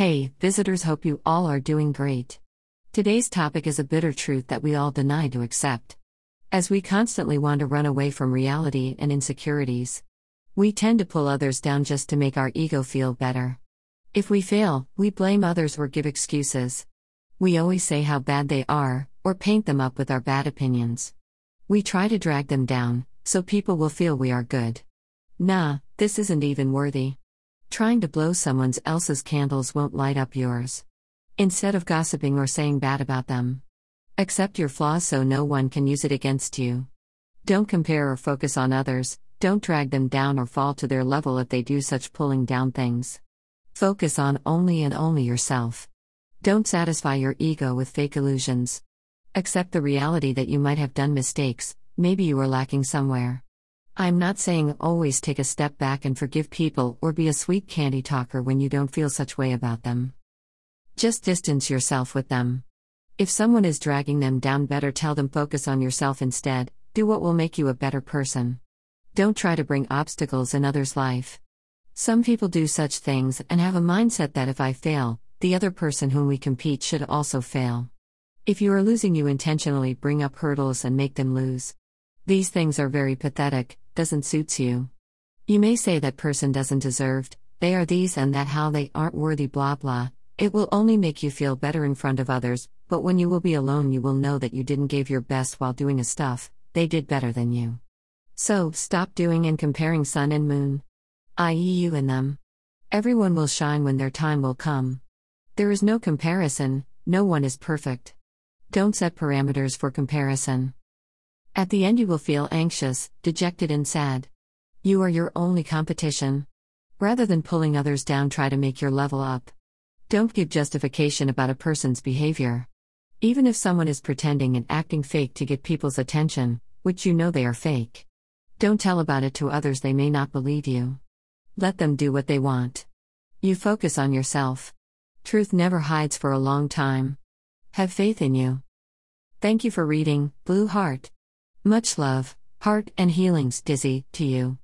Hey, visitors, hope you all are doing great. Today's topic is a bitter truth that we all deny to accept. As we constantly want to run away from reality and insecurities, we tend to pull others down just to make our ego feel better. If we fail, we blame others or give excuses. We always say how bad they are, or paint them up with our bad opinions. We try to drag them down, so people will feel we are good. Nah, this isn't even worthy. Trying to blow someone else's candles won't light up yours. Instead of gossiping or saying bad about them, accept your flaws so no one can use it against you. Don't compare or focus on others, don't drag them down or fall to their level if they do such pulling down things. Focus on only and only yourself. Don't satisfy your ego with fake illusions. Accept the reality that you might have done mistakes, maybe you were lacking somewhere. I'm not saying always take a step back and forgive people or be a sweet candy talker when you don't feel such way about them. Just distance yourself with them. If someone is dragging them down, better tell them focus on yourself instead, do what will make you a better person. Don't try to bring obstacles in others' life. Some people do such things and have a mindset that if I fail, the other person whom we compete should also fail. If you are losing, you intentionally bring up hurdles and make them lose. These things are very pathetic, doesn't suits you. You may say that person doesn't deserved, they are these and that how they aren't worthy blah blah. It will only make you feel better in front of others, but when you will be alone you will know that you didn't give your best while doing a stuff, they did better than you. So, stop doing and comparing sun and moon. I.e., you and them. Everyone will shine when their time will come. There is no comparison, no one is perfect. Don't set parameters for comparison. At the end, you will feel anxious, dejected, and sad. You are your only competition. Rather than pulling others down, try to make your level up. Don't give justification about a person's behavior. Even if someone is pretending and acting fake to get people's attention, which you know they are fake. Don't tell about it to others, they may not believe you. Let them do what they want. You focus on yourself. Truth never hides for a long time. Have faith in you. Thank you for reading, Blue Heart. Much love, heart, and healings, Dizzy, to you.